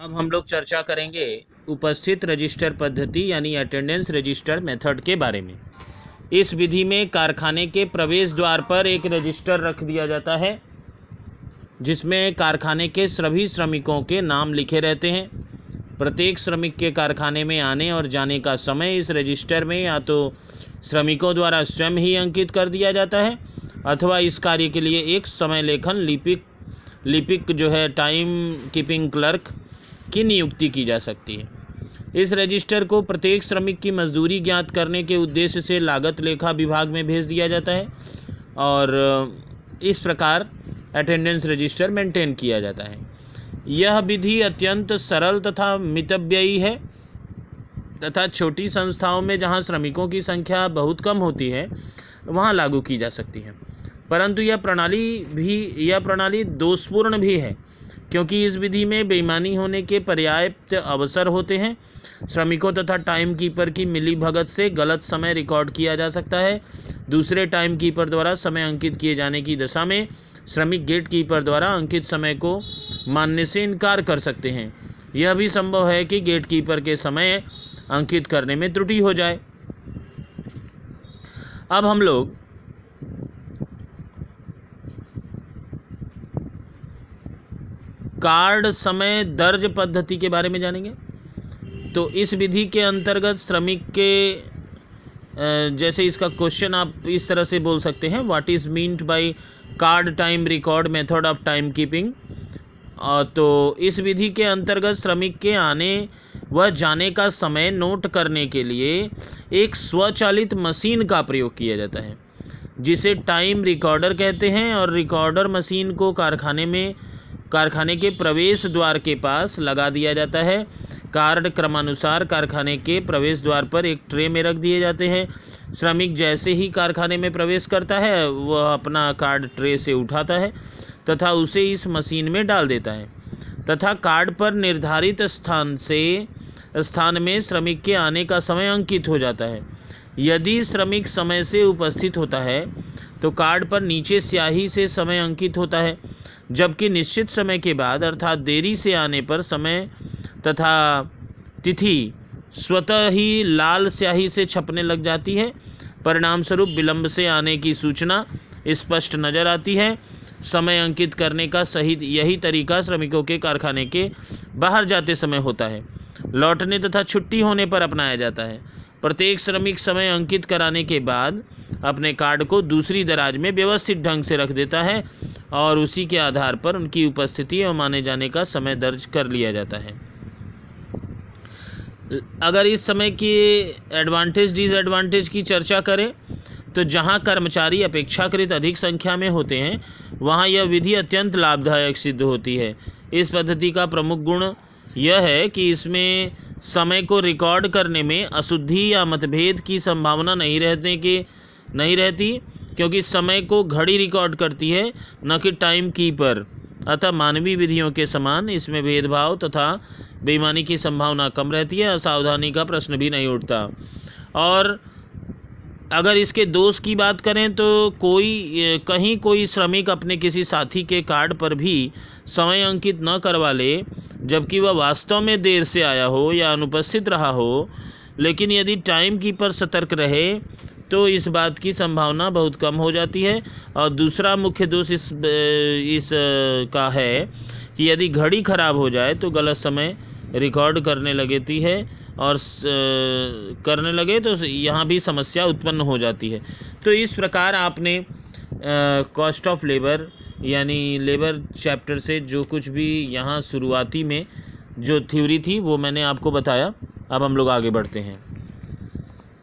अब हम लोग चर्चा करेंगे उपस्थित रजिस्टर पद्धति यानी अटेंडेंस रजिस्टर मेथड के बारे में। इस विधि में कारखाने के प्रवेश द्वार पर एक रजिस्टर रख दिया जाता है, जिसमें कारखाने के सभी श्रमिकों के नाम लिखे रहते हैं। प्रत्येक श्रमिक के कारखाने में आने और जाने का समय इस रजिस्टर में या तो श्रमिकों द्वारा स्वयं ही अंकित कर दिया जाता है, अथवा इस कार्य के लिए एक समय लेखन लिपिक लिपिक जो है टाइम कीपिंग क्लर्क की नियुक्ति की जा सकती है। इस रजिस्टर को प्रत्येक श्रमिक की मजदूरी ज्ञात करने के उद्देश्य से लागत लेखा विभाग में भेज दिया जाता है और इस प्रकार अटेंडेंस रजिस्टर मेंटेन किया जाता है। यह विधि अत्यंत सरल तथा मितव्ययी है तथा छोटी संस्थाओं में जहाँ श्रमिकों की संख्या बहुत कम होती है, वहाँ लागू की जा सकती है। परंतु यह प्रणाली भी, यह प्रणाली दोषपूर्ण भी है। क्योंकि इस विधि में बेईमानी होने के पर्याप्त अवसर होते हैं। श्रमिकों तथा टाइम कीपर की मिली भगत से गलत समय रिकॉर्ड किया जा सकता है। दूसरे टाइम कीपर द्वारा समय अंकित किए जाने की दशा में श्रमिक गेट कीपर द्वारा अंकित समय को मानने से इनकार कर सकते हैं। यह भी संभव है कि गेट कीपर के समय अंकित करने में त्रुटि हो जाए। अब हम लोग कार्ड समय दर्ज पद्धति के बारे में जानेंगे। तो इस विधि के अंतर्गत श्रमिक के जैसे इसका क्वेश्चन आप इस तरह से बोल सकते हैं what is meant by card time record method of time keeping तो इस विधि के अंतर्गत श्रमिक के आने व जाने का समय नोट करने के लिए एक स्वचालित मशीन का प्रयोग किया जाता है, जिसे टाइम रिकॉर्डर कहते हैं और रिकॉर्डर मशीन को कारखाने में कारखाने के प्रवेश द्वार के पास लगा दिया जाता है। कार्ड क्रमानुसार कारखाने के प्रवेश द्वार पर एक ट्रे में रख दिए जाते हैं। श्रमिक जैसे ही कारखाने में प्रवेश करता है, वह अपना कार्ड ट्रे से उठाता है तथा उसे इस मशीन में डाल देता है तथा कार्ड पर निर्धारित स्थान से, स्थान में श्रमिक के आने का समय अंकित हो जाता है। यदि श्रमिक समय से उपस्थित होता है तो कार्ड पर नीचे स्याही से समय अंकित होता है, जबकि निश्चित समय के बाद, अर्थात देरी से आने पर समय तथा तिथि स्वतः ही लाल स्याही से छपने लग जाती है। परिणामस्वरूप विलंब से आने की सूचना स्पष्ट नज़र आती है। समय अंकित करने का सही यही तरीका श्रमिकों के कारखाने के बाहर जाते समय होता है। लौटने तथा छुट्टी होने पर अपनाया जाता है। प्रत्येक श्रमिक समय अंकित कराने के बाद अपने कार्ड को दूसरी दराज में व्यवस्थित ढंग से रख देता है और उसी के आधार पर उनकी उपस्थिति और माने जाने का समय दर्ज कर लिया जाता है। अगर इस समय की एडवांटेज डिसएडवांटेज की चर्चा करें तो जहाँ कर्मचारी अपेक्षाकृत अधिक संख्या में होते हैं, वहाँ यह विधि अत्यंत लाभदायक सिद्ध होती है। इस पद्धति का प्रमुख गुण यह है कि इसमें समय को रिकॉर्ड करने में अशुद्धि या मतभेद की संभावना नहीं रहने के, नहीं रहती, क्योंकि समय को घड़ी रिकॉर्ड करती है, न कि टाइम कीपर अतः मानवीय विधियों के समान इसमें भेदभाव तथा बेईमानी की संभावना कम रहती है, असावधानी का प्रश्न भी नहीं उठता। और अगर इसके दोष की बात करें तो कोई कहीं कोई श्रमिक अपने किसी साथी के कार्ड पर भी समय अंकित न करवा ले जबकि वह वास्तव में देर से आया हो या अनुपस्थित रहा हो, लेकिन यदि टाइम कीपर सतर्क रहे तो इस बात की संभावना बहुत कम हो जाती है। और दूसरा मुख्य दोष इस इस, का है कि यदि घड़ी खराब हो जाए तो गलत समय रिकॉर्ड करने लगती है और करने लगे तो यहाँ भी समस्या उत्पन्न हो जाती है। तो इस प्रकार आपने कॉस्ट ऑफ़ लेबर यानी लेबर चैप्टर से जो कुछ भी यहाँ शुरुआती में जो थ्योरी थी वो मैंने आपको बताया। अब हम लोग आगे बढ़ते हैं।